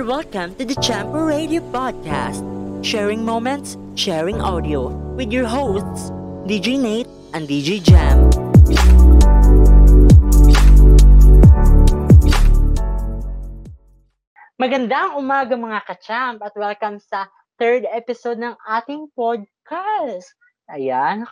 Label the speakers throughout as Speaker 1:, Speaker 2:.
Speaker 1: and welcome to the Champo Radio Podcast, sharing moments, sharing audio with your hosts, DJ Nate and DJ Jam. Magandang umaga mga kachamp at welcome sa third episode ng ating podcast. Ayan,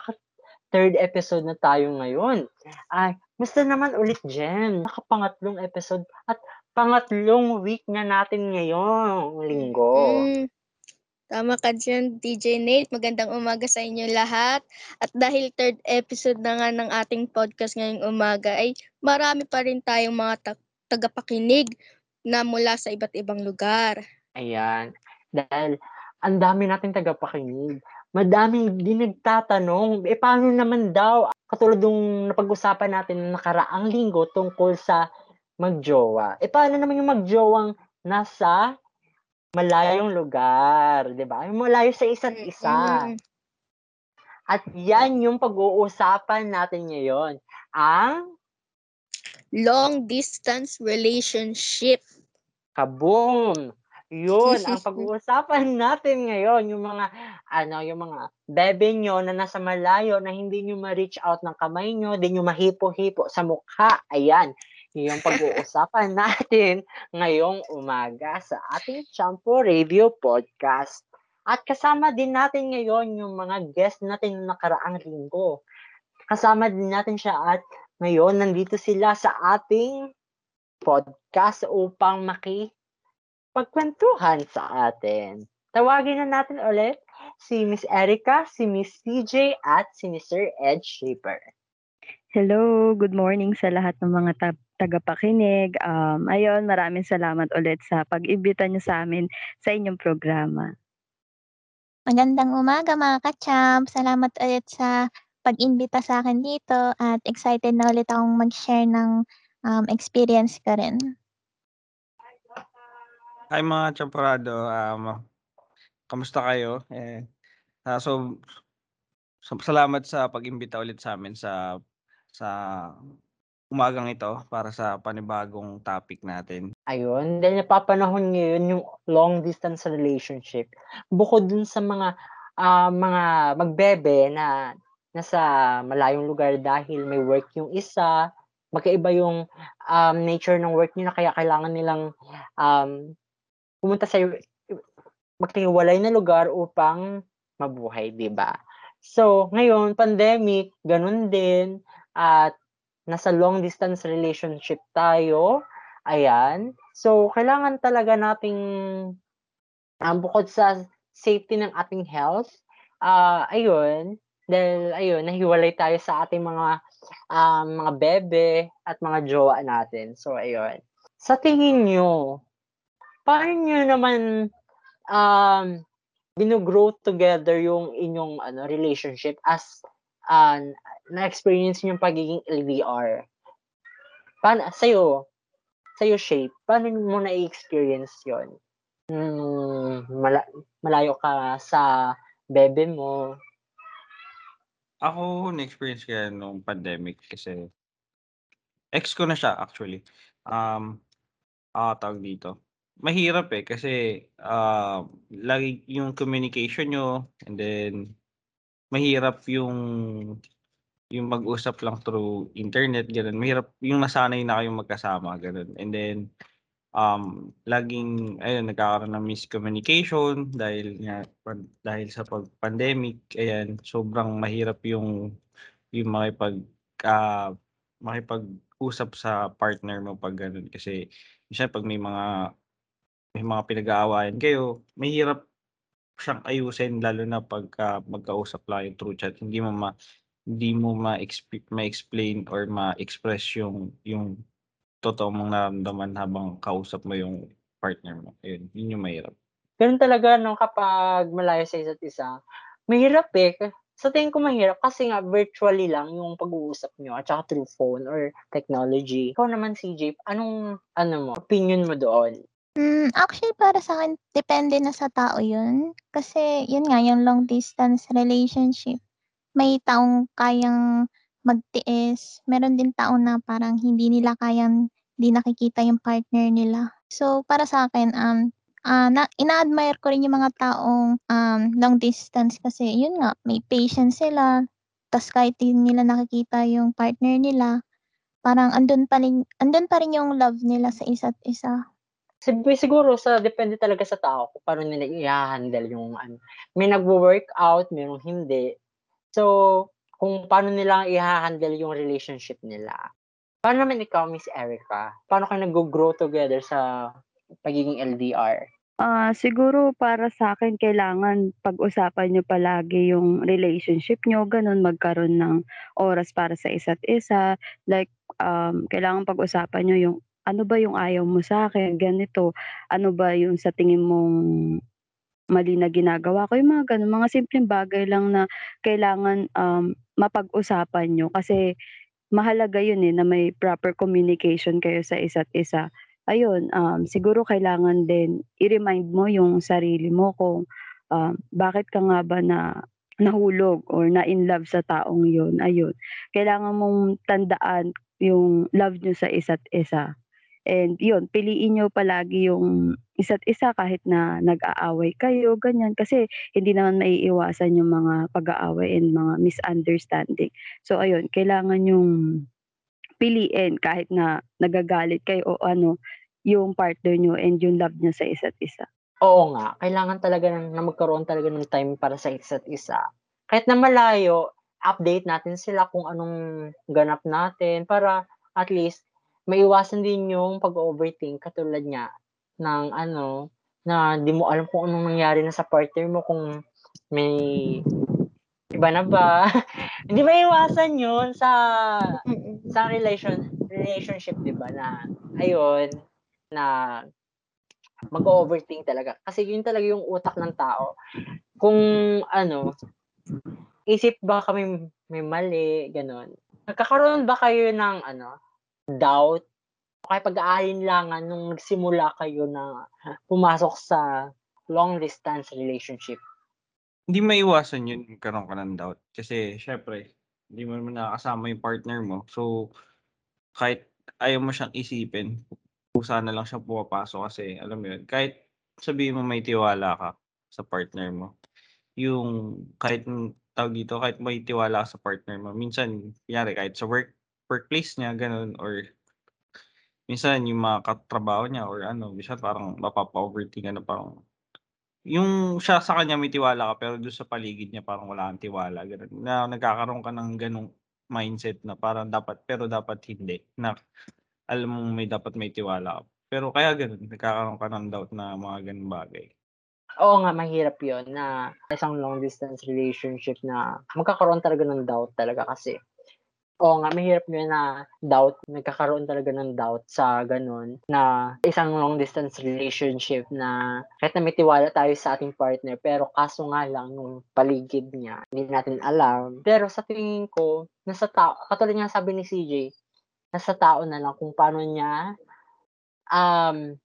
Speaker 1: third episode na tayo ngayon. Ay, musta naman ulit, Jen? Nakapangatlong episode at pangatlong week na natin ngayong linggo.
Speaker 2: Mm, tama ka dyan, DJ Nate. Magandang umaga sa inyo lahat. At dahil third episode na nga ng ating podcast ngayong umaga, ay marami pa rin tayong mga ta- tagapakinig na mula sa iba't ibang lugar.
Speaker 1: Ayan. Dahil ang dami nating tagapakinig. Madaming din nagtatanong, eh paano naman daw? Katulad yung napag-usapan natin na nakaraang linggo tungkol sa magjowa. Eh paano naman yung magjowang nasa malayong lugar, 'di ba? Yung malayo sa isa't isa. At yan yung pag-uusapan natin ngayon. Ang
Speaker 2: long distance relationship.
Speaker 1: kaboom! Yun, ang pag-uusapan natin ngayon, yung mga, ano, yung mga bebe nyo na nasa malayo na hindi nyo ma-reach out ng kamay nyo, hindi nyo mahipo-hipo sa mukha. Ayan, yung pag-uusapan natin ngayong umaga sa ating Champo Radio Podcast. At kasama din natin ngayon yung mga guest natin ng nakaraang linggo. Kasama din natin siya at ngayon nandito sila sa ating podcast upang maki pagkwentuhan sa atin. Tawagin na natin ulit si Miss Erica, si Miss CJ at si Mr. Ed Shaper.
Speaker 3: Hello, good morning sa lahat ng mga ta- tagapakinig. Um, ayun, maraming salamat ulit sa pag-imbita niyo sa amin sa inyong programa.
Speaker 4: Magandang umaga mga ka-champ. Salamat ulit sa pag-imbita sa akin dito at excited na ulit akong mag-share ng um, experience ko rin.
Speaker 5: Hi mga champorado, um, kamusta kayo? Eh, ah, so, so, salamat sa pag-imbita ulit sa amin sa sa umagang ito para sa panibagong topic natin.
Speaker 1: Ayun, dahil napapanahon ngayon yung long distance relationship. Bukod dun sa mga ah, mga magbebe na nasa malayong lugar dahil may work yung isa, magkaiba yung um, nature ng work nila kaya kailangan nilang um, pumunta sa magkahiwalay na lugar upang mabuhay, 'di ba? So, ngayon pandemic, ganun din at nasa long distance relationship tayo. Ayan. So, kailangan talaga nating um, bukod sa safety ng ating health, ah ayun, dahil ayun, nahiwalay tayo sa ating mga um, mga bebe at mga jowa natin. So, ayun. Sa tingin nyo, paano nyo naman um, binogrow together yung inyong ano relationship as uh, na-experience yung pagiging LDR? Paano, sa'yo, sa'yo, Shape, paano mo na-experience yon Hmm, mala- malayo ka sa bebe mo.
Speaker 5: Ako, na-experience ko yan nung pandemic kasi ex ko na siya actually. Um, ah, tawag dito. Mahirap eh kasi ah, lagi yung communication nyo and then mahirap yung yung mag-usap lang through internet, ganun. Mahirap yung nasanay na kayong magkasama, ganun. And then, um, laging, ayun, nagkakaroon ng miscommunication dahil nga, pan- dahil sa pag-pandemic, ayan, sobrang mahirap yung, yung makipag, ah, makipag-usap sa partner mo pag ganun. Kasi, minsan pag may mga, may mga pinag-aawayan kayo, mahirap siyang ayusin lalo na pagka magkausap lang yung through chat. Hindi mo ma, hindi mo ma-exp- ma-explain or ma-express yung yung totoo mong nararamdaman habang kausap mo yung partner mo. Ayun, yun yung mahirap.
Speaker 1: Ganun talaga no kapag malayo sa isa't isa. Mahirap eh. Sa tingin ko mahirap kasi nga virtually lang yung pag-uusap nyo at saka through phone or technology. Ikaw naman CJ, anong ano mo, opinion mo doon?
Speaker 4: Hmm, actually para sa akin depende na sa tao 'yun. Kasi 'yun nga yung long distance relationship, may taong kayang magtiis, meron din tao na parang hindi nila kayang hindi nakikita yung partner nila. So para sa akin, um, ah, na ina-admire ko rin yung mga taong, um, long distance kasi yun nga, may patience sila, ta's kahit di nila nakikita yung partner nila, parang andun pa rin andun pa rin yung love nila sa isa't isa.
Speaker 1: Sig siguro sa depende talaga sa tao kung paano nila iha-handle yung ano, may nagwo-workout, merong hindi. So, kung paano nila iha-handle yung relationship nila. Paano naman ikaw, Miss Erica? Paano kayo naggo-grow together sa pagiging LDR?
Speaker 3: Ah, siguro para sa'kin kailangan pag-usapan niyo palagi yung relationship niyo, gano'n. Magkaroon ng oras para sa isa't isa, like, um, kailangan pag-usapan niyo yung, "Ano ba yung ayaw mo sa'kin, ganito. Ano ba yung sa tingin mong mali na ginagawa ko?" Yung mga gano'n, mga simpleng bagay lang na kailangan, um, mapag-usapan niyo kasi mahalaga yun, eh, na may proper communication kayo sa isa't isa. Ayun, um, siguro kailangan din i-remind mo yung sarili mo kung, um, bakit ka nga ba na nahulog or na-in-love sa taong yun, ayun. Kailangan mong tandaan yung love niyo sa isa't isa. And yun, piliin niyo palagi yung isa't isa kahit na nag-aaway kayo, ganyan. Kasi hindi naman maiiwasan yung mga pag-aaway and mga misunderstanding. So ayun, kailangan niyong piliin kahit na nagagalit kayo o ano, yung partner niyo and yung love niyo sa isa't isa.
Speaker 1: Oo nga, kailangan talaga ng na magkaroon talaga ng time para sa isa't isa. Kahit na malayo, update natin sila kung anong ganap natin para at least maiwasan din yung pag-o-overthink katulad niya ng ano, na di mo alam kung anong nangyari na sa partner mo kung may iba na ba? Hindi maiiwasan yun sa sa relation relationship, 'di ba, na ayun, na mag-o-overthink talaga. Kasi yun talaga yung utak ng tao. Kung ano, isip ba kami may mali, gano'n. Nagkakaroon ba kayo ng ano, doubt kaya pag-aalinlangan nung nagsimula kayo na pumasok sa long distance relationship?
Speaker 5: Hindi maiwasan yun, magkaroon ka ng doubt. Kasi siyempre, hindi mo naman nakakasama yung partner mo. So, kahit ayaw mo siyang isipin, kusa na lang siyang pumapasok kasi alam mo yun, kahit sabihin mo may tiwala ka sa partner mo, yung kahit tawag dito, kahit may tiwala ka sa partner mo, minsan kunyari kahit sa work workplace niya gano'n or minsan yung mga katrabaho niya or ano, minsan parang mapapa-overthink ka na parang yung siya sa kanya may tiwala ka pero dun sa paligid niya parang wala kang tiwala, gano'n. Na nagkakaroon ka ng gano'ng mindset na parang dapat pero dapat hindi, na alam mong may dapat may tiwala ka. Pero kaya gano'n, nagkakaroon ka ng doubt na mga gano'ng bagay.
Speaker 1: Oo nga, mahirap yun na isang long distance relationship na magkakaroon talaga ng doubt talaga kasi oo nga, mahirap yun na doubt, nagkakaroon talaga ng doubt sa gano'n na isang long distance relationship na kahit na may tiwala tayo sa ating partner pero kaso nga lang yung paligid niya, hindi natin alam. Pero sa tingin ko, nasa tao katulad nga sabi ni CJ, nasa tao na lang kung paano niya, um,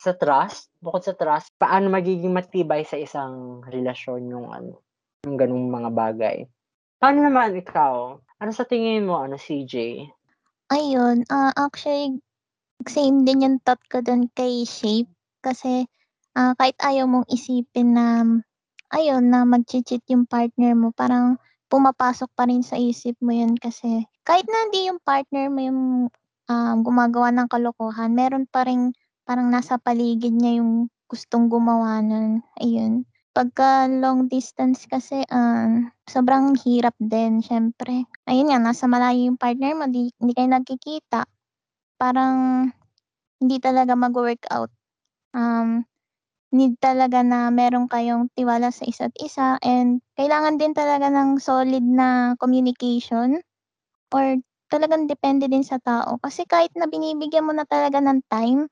Speaker 1: sa trust, bukod sa trust, paano magiging matibay sa isang relasyon yung ano, yung gano'ng mga bagay. Paano naman ikaw? Ano sa tingin mo ano, CJ?
Speaker 4: Ayun, ah, actually same din yung thought ko dun kay Shape kasi, ah, kahit ayaw mong isipin na ayun, na magche-cheat yung partner mo, parang pumapasok pa rin sa isip mo yun kasi kahit na hindi yung partner mo yung, um, gumagawa ng kalokohan, meron pa ring parang nasa paligid niya yung gustong gumawa nun, ayun. Pagka long distance kasi, um, sobrang hirap din siyempre. Ayun nga, nasa malayo yung partner mo, di hindi kayo nagkikita, parang hindi talaga magwo-workout. Um, need talaga na meron kayong tiwala sa isa't isa and kailangan din talaga ng solid na communication or talagang depende din sa tao. Kasi kahit na binibigyan mo na talaga ng time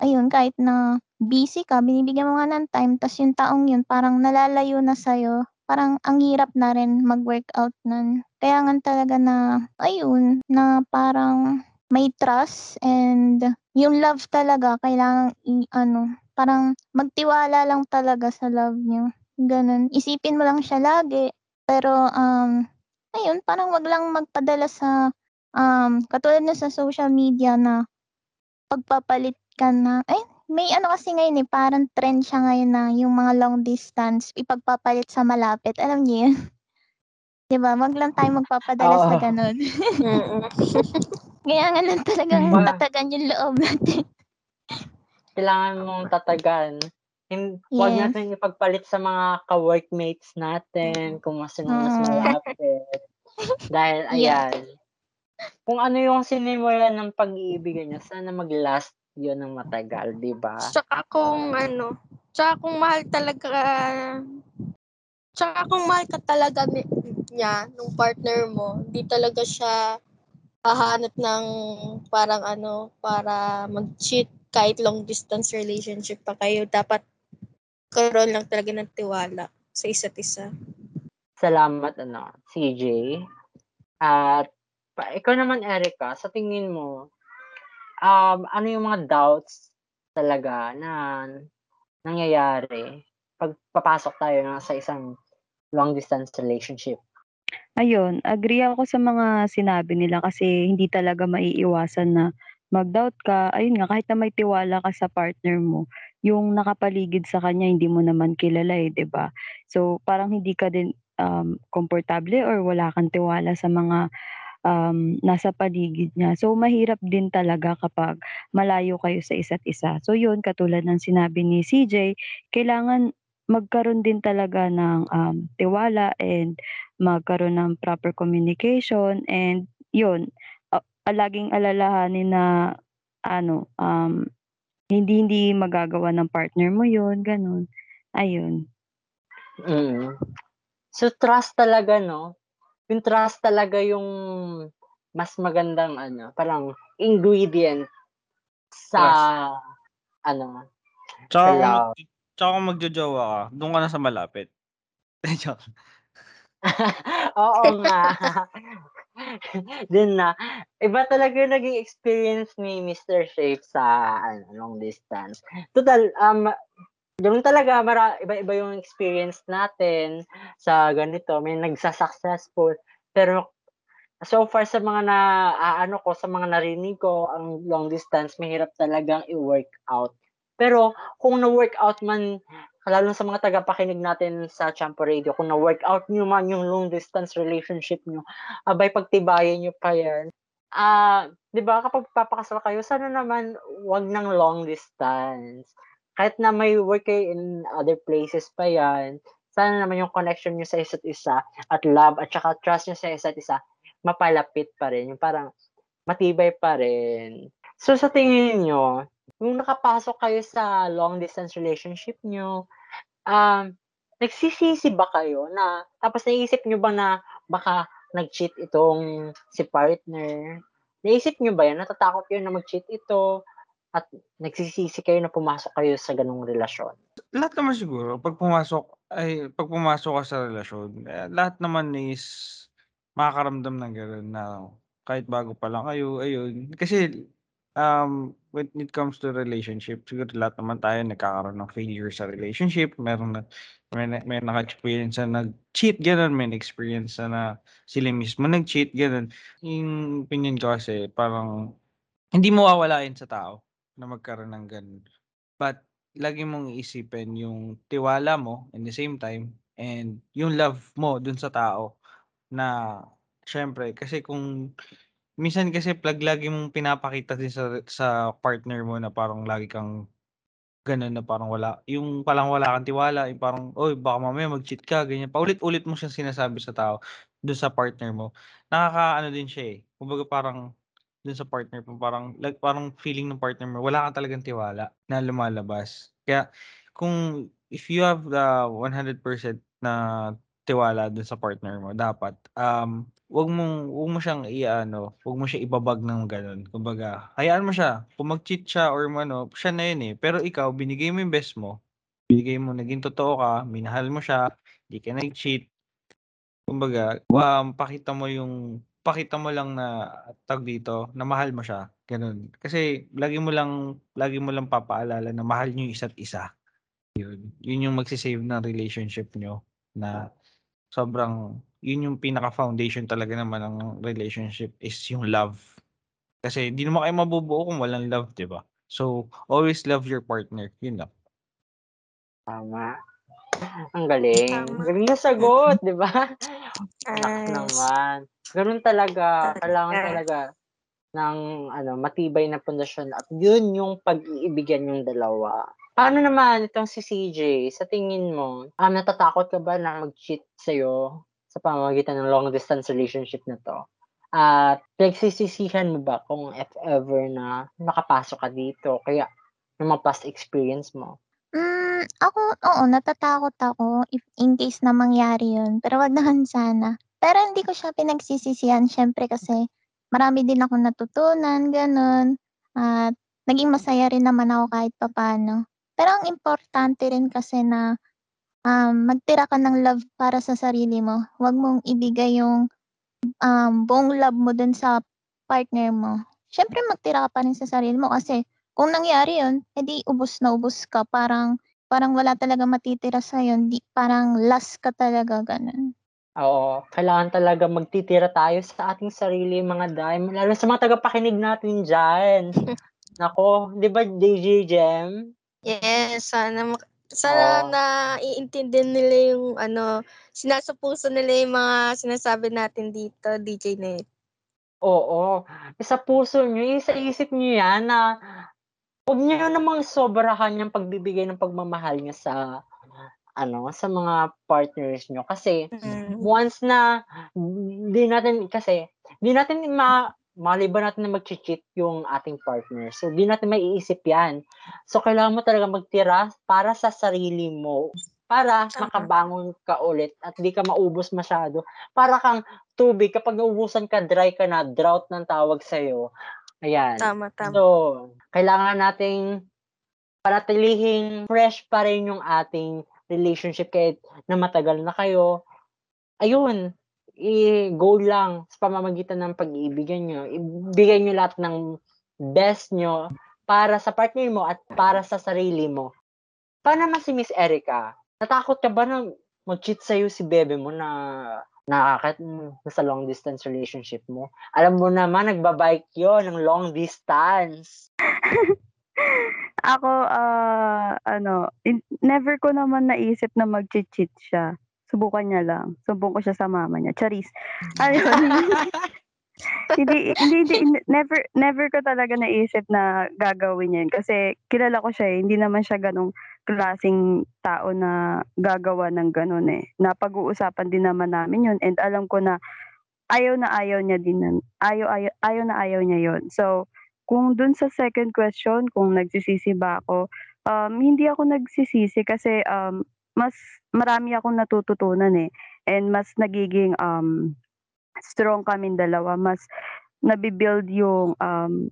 Speaker 4: ayun, kahit na busy ka, binibigyan mo nga ng time ta's yung taong yun parang nalalayo na sa'yo, parang ang hirap na rin mag-workout nun. Kaya nga talaga na ayun, na parang may trust and yung love talaga kailangang i-ano, parang magtiwala lang talaga sa love niyo, gano'n. Isipin mo lang siya lagi, pero, um, ayun, parang 'wag lang magpadala sa, um, katulad nun sa social media na pagpapalit ka na ay may ano kasi ngayon, eh, parang trend siya ngayon na yung mga long distance ipagpapalit sa malapit, alam niyo yun? 'Di ba, 'wag lang tayong magpapadalas na
Speaker 1: Oo.
Speaker 4: gano'n.
Speaker 2: Mm.
Speaker 4: Kailangan lang talagang
Speaker 1: Ma
Speaker 4: tatagan yung loob natin.
Speaker 1: Kailangan mong tatagan. Huwag
Speaker 4: Yes.
Speaker 1: natin ipagpalit sa mga ka-workmates natin kung sino mas
Speaker 4: Mm.
Speaker 1: malapit. Dahil
Speaker 4: Yeah.
Speaker 1: ayan, kung ano yung sinimulan ng pag-iibigan niyo sana mag-last yun ng matagal, 'di ba?
Speaker 2: Tsaka kung ano, tsaka kung mahal talaga tsaka kung mahal ka talaga ni niya, nung partner mo, hindi talaga siya hahanap ng parang ano, para mag-cheat kahit long distance relationship pa kayo. Dapat karoon lang talaga ng tiwala sa isa't isa.
Speaker 1: Salamat ano, CJ. At pa ikaw naman Erica, sa tingin mo, um, ano yung mga doubts talaga na nangyayari 'pag papasok tayo na sa isang long distance relationship?
Speaker 3: Ayun, agree ako sa mga sinabi nila kasi hindi talaga maiiwasan na mag-doubt ka. Ayun nga, kahit na may tiwala ka sa partner mo, yung nakapaligid sa kanya hindi mo naman kilala, eh, 'di ba? So, parang hindi ka din, um, komportable or wala kang tiwala sa mga, um, nasa paligid niya. So, mahirap din talaga kapag malayo kayo sa isa't isa. So, yun katulad ng sinabi ni CJ, kailangan magkaroon din talaga ng, um, tiwala and magkaroon ng proper communication and yun, ah, laging alalahanin na ano, um, hindi hindi magagawa ng partner mo yun, gano'n. Ayun.
Speaker 1: Mm. So, trust talaga 'no? Yung trust talaga yung mas magandang ano, parang ingredient sa
Speaker 5: Trust.
Speaker 1: ano,
Speaker 5: Tsaka
Speaker 1: sa love.
Speaker 5: tsaka kung magjojowa ka, dun ka na sa malapit.
Speaker 1: Oo nga. Dun na. Iba talaga yung naging experience ni Mr. Shape sa ano, long distance. Total, um, ganun talaga mara iba-iba yung experience natin sa ganito. May nagsa-successful, pero so far sa mga naaano ko, sa mga narinig ko, ang long distance mahirap talagang i-workout. Pero kung na-workout man, lalo na sa mga tagapakinig natin sa Champo Radio, kung na-workout niyo man yung long distance relationship niyo, abay pagtibayan niyo pa yan. Ah, 'di ba kapag papakasal kayo, sana naman wag ng long distance. Kahit na may work kayo in other places pa yan, sana naman yung connection niyo sa isa't isa at love at saka trust niyo sa isa't isa, mapalapit pa rin, yung parang matibay pa rin. So, sa tingin niyo, nung nakapasok kayo sa long distance relationship niyo, um, nagsisisi ba kayo na tapos naisip niyo ba na baka nag-cheat itong si partner? Naisip niyo ba yan, natatakot kayo na mag-cheat ito at nagsisisi kayo na pumasok kayo sa gano'ng relasyon?
Speaker 5: Lahat naman siguro 'pag pumasok ay 'pag pumasok ka sa relasyon, eh, lahat naman is makakaramdam ng gano'n na kahit bago pa lang kayo, ayun. Kasi, um, when it comes to relationship, siguro lahat naman tayo nagkakaroon ng failure sa relationship. Meron na may may naka-experience na nag-cheat, gano'n. May na-experience na na sila mismo nag-cheat, gano'n. Yung opinyon ko kasi parang hindi mawawala yun sa tao na magkaroon ng gano'n. But lagi mong iisipin yung tiwala mo in the same time and yung love mo dun sa tao na siyempre kasi kung minsan kasi 'pag lagi mong pinapakita din sa sa partner mo na parang lagi kang gano'n na parang wala yung parang wala kang tiwala, yung parang, "Uy, baka mamaya mag-cheat ka," ganyan. Paulit-ulit mo siyang sinasabi sa tao, dun sa partner mo. Nakakaano din siya, eh, kumbaga parang dun sa partner mo parang like parang feeling ng partner mo wala ka talagang tiwala na lumalabas. Kaya kung if you have the 100% na tiwala dun sa partner mo dapat, um, wag mong wag mo siyang i-aano, wag mo siya ibabag ng gano'n. Kumbaga hayaan mo siya, kung mag-cheat siya or ano, siya na yun, eh. Pero ikaw binigay mo yung best mo, binigay mo, naging totoo ka, minahal mo siya, di ka nag-cheat. Kumbaga, um, pakita mo yung pakita mo lang na tawag dito, na mahal mo siya, gano'n. Kasi lagi mo lang lagi mo lang papaalala na mahal niyo yung isa't isa. Yun, yun yung magse-save ng relationship niyo na sobrang yun yung pinaka-foundation talaga naman ng relationship is yung love. Kasi hindi naman kayo mabubuo kung walang love, 'di ba? So, always love your partner. Yun lang.
Speaker 1: Tama. Ang galing.
Speaker 2: Tama.
Speaker 1: Galing na sagot, di ba? Anak naman. Ganun talaga. Kailangan
Speaker 2: Talaga.
Speaker 1: ng ano, matibay na pundasyon at yun yung pag-iibigan yung dalawa. Paano naman itong si CJ, sa tingin mo, um, natatakot ka ba na mag-cheat sa'yo sa pamamagitan ng long distance relationship na to? At nagsisisihan mo ba kung if ever na nakapasok ka dito, kaya yung mga past experience mo?
Speaker 4: Ako, oo, natatakot ako if in case na mangyari yun. Pero wag naman sana. Pero hindi ko siya pinagsisisihan syempre kasi marami din akong natutunan, gano'n. At naging masaya rin naman ako kahit papaano. Pero ang importante rin kasi na um, magtira ka ng love para sa sarili mo. Huwag mong ibigay yung um, buong love mo dun sa partner mo. Syempre magtira ka pa rin sa sarili mo kasi kung nangyari yun, edi ubos na ubos ka. Parang parang wala talaga matitira sa Di, parang last ka talaga, ganun.
Speaker 1: Oo, kailangan talaga magtitira tayo sa ating sarili, mga dime. Lalo sa mga tagapakinig natin dyan. Nako, di ba DJ Jem?
Speaker 2: Yes, sana mak- sana
Speaker 1: Oo.
Speaker 2: na iintindihan nila yung ano, sinasa puso nila yung mga sinasabi natin dito, DJ Nate.
Speaker 1: Oo. Sa puso nyo, sa isip nyo yan na huwag nyo namang sobrahan yung pagbibigay ng pagmamahal nyo sa ano, sa mga partners nyo. Kasi
Speaker 2: Mm.
Speaker 1: once na di natin, kasi di natin ma maliban natin na mag-cheat yung ating partner. So, di natin maiisip yan. So, kailangan mo talaga magtira para sa sarili mo. Para makabangon ka ulit at di ka maubos masyado. Para kang tubig, kapag naubusan ka, dry ka na, drought ng tawag sa'yo. Ayan.
Speaker 2: Tama, tama.
Speaker 1: So, kailangan nating panatilihing fresh pa rin yung ating relationship kahit na matagal na kayo. Ayun, i-go lang sa pamamagitan ng pag-iibigan nyo. Ibigay nyo lahat ng best nyo para sa partner mo at para sa sarili mo. Paano naman si Miss Erica? Natakot ka ba na mag-cheat sa'yo si bebe mo na nakakit nasa long distance relationship mo? Alam mo naman, nagbabike yon ng long distance.
Speaker 3: Ako, ah, ano, in- never ko naman naisip na mag-cheat siya. Subukan niya lang. Sumbong ko siya sa mama niya. Charis. Ayun. hindi, hindi, hindi, never, never ko talaga naisip na gagawin yan. Kasi kilala ko siya eh. Hindi naman siya ganong klaseng tao na gagawa ng ganon eh. Napag-uusapan din naman namin yun. And alam ko na ayaw na ayaw niya din. nan- Ayaw, ayaw, ayaw na ayaw niya yun. So, kung dun sa second question, kung nagsisisi ba ako, um, hindi ako nagsisisi kasi um, mas marami akong natututunan eh. And mas nagiging um, strong kaming dalawa. Mas nabibuild yung um,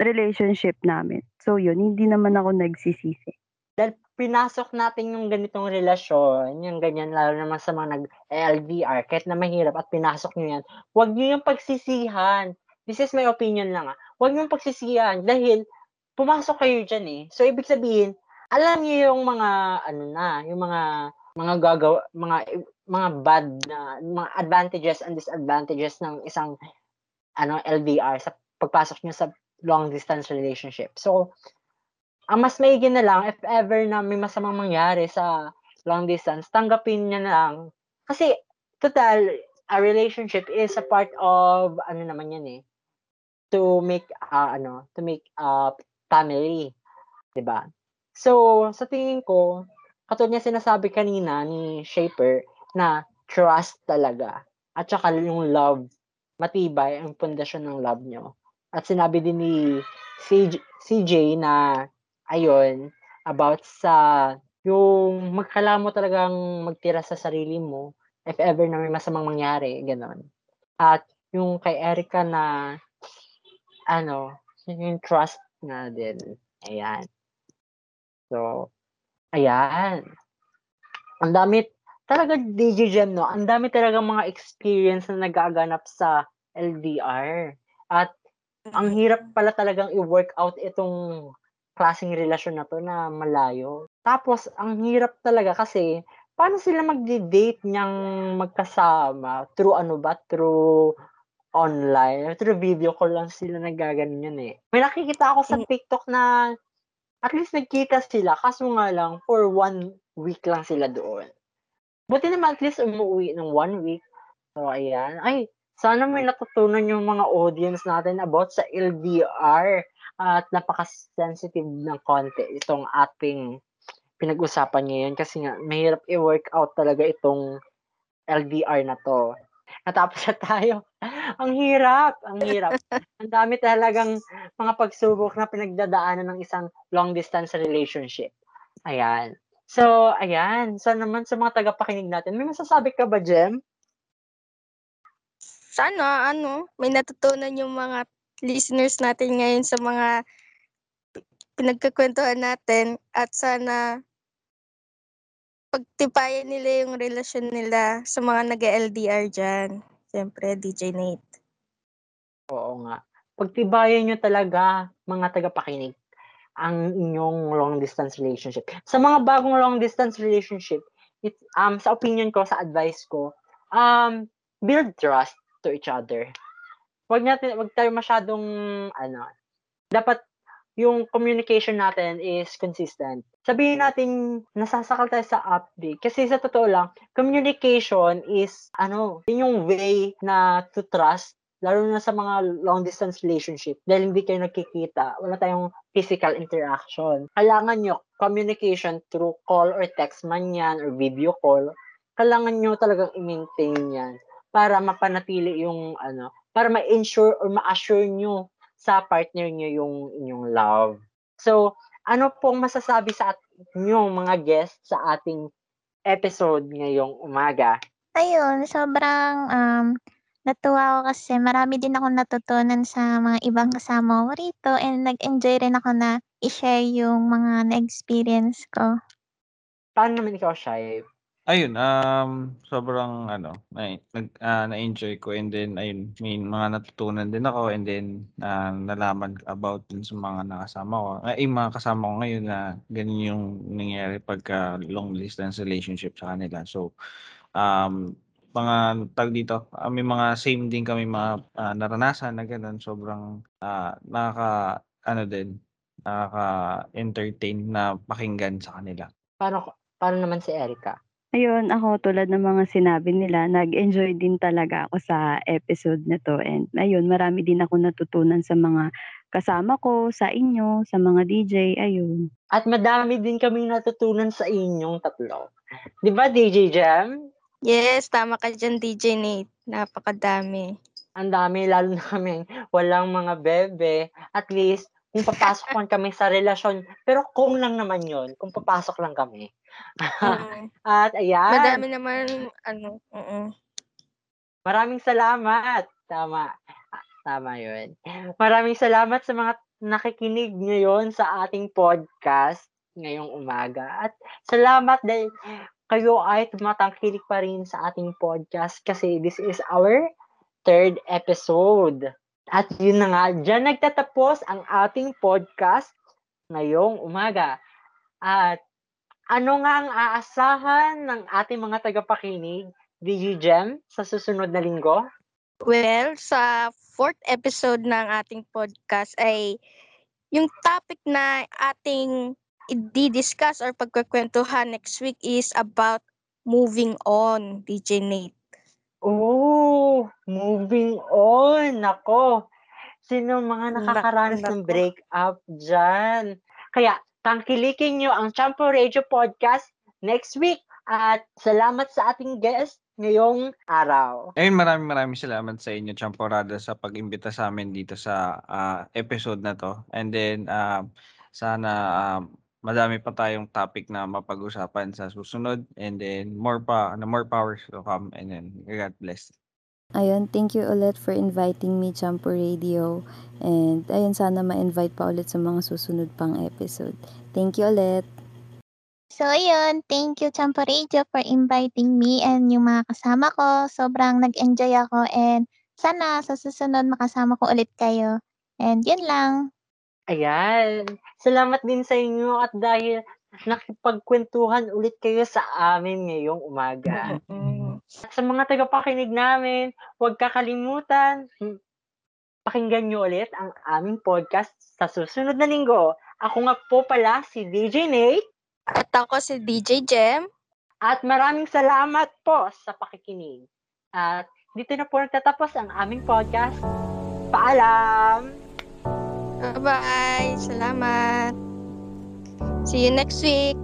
Speaker 3: relationship namin. So yun, hindi naman ako nagsisisi.
Speaker 1: Dahil pinasok natin yung ganitong relasyon, yung ganyan, lalo naman sa mga nag-LDR, kahit na mahirap at pinasok nyo yan, huwag nyo yung pagsisihan. This is my opinion lang ah. Huwag nyo yung pagsisihan dahil pumasok kayo dyan eh. So, ibig sabihin, alam niyo yung mga, ano na, yung mga, mga gagawa, mga, mga bad na, mga advantages and disadvantages ng isang, ano, LDR sa pagpasok niyo sa long distance relationship. So, ang mas maigi na lang, if ever na may masamang mangyari sa long distance, tanggapin niya na lang. Kasi, total, a relationship is a part of, ano naman yan eh, to make, uh, ano, to make a family. 'di ba? So, sa tingin ko, katulad niya sinasabi kanina ni Shaper, na trust talaga. At saka yung love, matibay ang pundasyon ng love nyo. At sinabi din ni CJ, CJ na, ayun, about sa yung magkala mo talagang magtira sa sarili mo if ever na may masamang mangyari, ganon. At yung kay Erica na, ano, yung trust na din. Ayan. So, ayan. Ang dami, talaga DJ Gem, no? Ang dami talaga mga experience na nagaganap sa LDR. At ang hirap pala talagang i-work out itong klaseng relasyon na to na malayo. Tapos, ang hirap talaga kasi, paano sila magdi-date niyang magkasama? Through ano ba? Through online. Through video call lang sila naggaganon yun eh. May nakikita ako sa
Speaker 2: Mm.
Speaker 1: TikTok na at least nagkita sila. Kaso nga lang, for one week lang sila doon. Buti naman at least umuwi ng one week. So, ayan. Ay, sana may natutunan yung mga audience natin about sa LDR at napaka-sensitive ng konti itong ating pinag-usapan ngayon kasi nga mahirap i-work out talaga itong LDR na to. Natapos na tayo. Ang hirap, ang hirap. Ang dami talagang mga pagsubok na pinagdadaanan ng isang long distance relationship. Ayan. So, ayan. So naman sa mga tagapakinig natin, may masasabi ka ba, Jem?
Speaker 2: Sana, ano, may natutunan yung mga listeners natin ngayon sa mga pinagkakwentuhan natin at sana pagtipayan nila yung relasyon nila sa mga nag-LDR dyan. Siyempre, DJ Nate.
Speaker 1: Oo nga. Pagtibayan nyo talaga, mga tagapakinig, ang inyong long distance relationship. Sa mga bagong long distance relationship, it, um, sa opinion ko, sa advice ko, um, build trust to each other. Wag natin, wag tayo masyadong, ano, dapat yung communication natin is consistent. Sabihin natin, nasasakal tayo sa update. Kasi sa totoo lang, communication is, ano, yun yung way na to trust lalo na sa mga long distance relationship dahil hindi kayo nagkikita, wala tayong physical interaction. Kailangan nyo communication through call or text man yan or video call. Kailangan nyo talagang i-maintain yan para mapanatili yung ano, para ma-ensure or ma-assure nyo sa partner nyo yung inyong love. So, ano pong masasabi sa inyo mga guests sa ating episode ngayong umaga?
Speaker 4: Ayun, sobrang um, natuwa ako kasi marami din akong natutunan sa mga ibang kasama ko rito and nag-enjoy rin ako na i-share yung mga na-experience ko.
Speaker 1: Paano naman ikaw, Shai?
Speaker 5: Ayun, um, sobrang ano, na, nag, ah, na-enjoy ko and then ayun, may mga natutunan din ako and then ah, nalaman about din sa mga nakasama ko. Ay, yung mga kasama ko ngayon na ganun yung nangyayari pagka long distance relationship sa kanila. So, um, mga tag dito, ah, may mga same din kami mga ah, naranasan na ganun. Sobrang ah, nakaka, ano din, nakaka-entertain na pakinggan sa kanila.
Speaker 1: Paano, paano naman si Erica?
Speaker 3: Ayun, ako tulad ng mga sinabi nila, nag-enjoy din talaga ako sa episode na 'to and ayun, marami din akong natutunan sa mga kasama ko, sa inyo, sa mga DJ, ayun.
Speaker 1: At madami din kaming natutunan sa inyong tatlo. 'Di ba, DJ Jam?
Speaker 2: Yes, tama ka dyan, DJ Nate. Napakadami.
Speaker 1: Ang dami, lalo na kami walang mga bebe. At least, kung papasok man kami sa relasyon, pero kung lang naman yon kung papasok lang kami.
Speaker 2: Mm.
Speaker 1: At ayan,
Speaker 2: Madami naman, ano, oo.
Speaker 1: maraming salamat. Tama. Tama yun. Maraming salamat sa mga nakikinig ngayon sa ating podcast ngayong umaga. At salamat dahil kayo ay tumatangkilik pa rin sa ating podcast kasi this is our third episode. At yun na nga, dyan nagtatapos ang ating podcast ngayong umaga. At ano nga ang aasahan ng ating mga tagapakinig, DJ Gem, sa susunod na linggo?
Speaker 2: Well, sa fourth episode ng ating podcast ay yung topic na ating i-discuss or pagkakwentuhan next week is about moving on, DJ Nate.
Speaker 1: Oh, moving on. Nako. Sino mga
Speaker 2: Nak-
Speaker 1: nakakaranas ng
Speaker 2: nako.
Speaker 1: breakup dyan? Kaya, tangkilikin nyo ang Champo Radio Podcast next week. At salamat sa ating guest ngayong araw.
Speaker 5: Ayun, maraming maraming salamat sa inyo, Champorada, sa pag-imbita sa amin dito sa ah, episode na to. And then, um, sana um, madami pa tayong topic na mapag-usapan sa susunod. And then, more pa, na more powers to come. And then, God bless.
Speaker 6: Ayun, thank you ulit for inviting me, Champo Radio. And ayun, sana ma-invite pa ulit sa mga susunod pang episode. Thank you ulit.
Speaker 4: So, ayun. Thank you, Champo Radio, for inviting me and yung mga kasama ko. Sobrang nag-enjoy ako and sana sa susunod makasama ko ulit kayo. And yun lang.
Speaker 1: Ayan. Salamat din sa inyo at dahil nakipagkwentuhan ulit kayo sa amin ngayong umaga.
Speaker 7: At sa mga tagapakinig namin, huwag kakalimutan, pakinggan nyo ulit ang aming podcast sa susunod na linggo. Ako nga po pala si DJ Nate.
Speaker 2: At ako si DJ Jem.
Speaker 7: At maraming salamat po sa pakikinig. At dito na po nagtatapos ang aming podcast. Paalam!
Speaker 2: Bye-bye. Salamat. See you next week.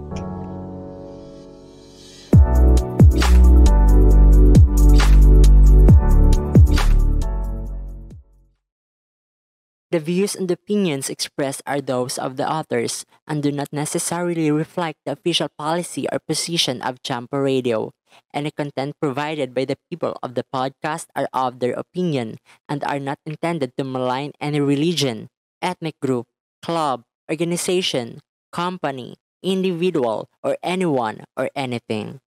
Speaker 7: The views and opinions expressed are those of the authors and do not necessarily reflect the official policy or position of Champa Radio. Any content provided by the people of the podcast are of their opinion and are not intended to malign any religion, ethnic group, club, organization, company, individual, or anyone or anything.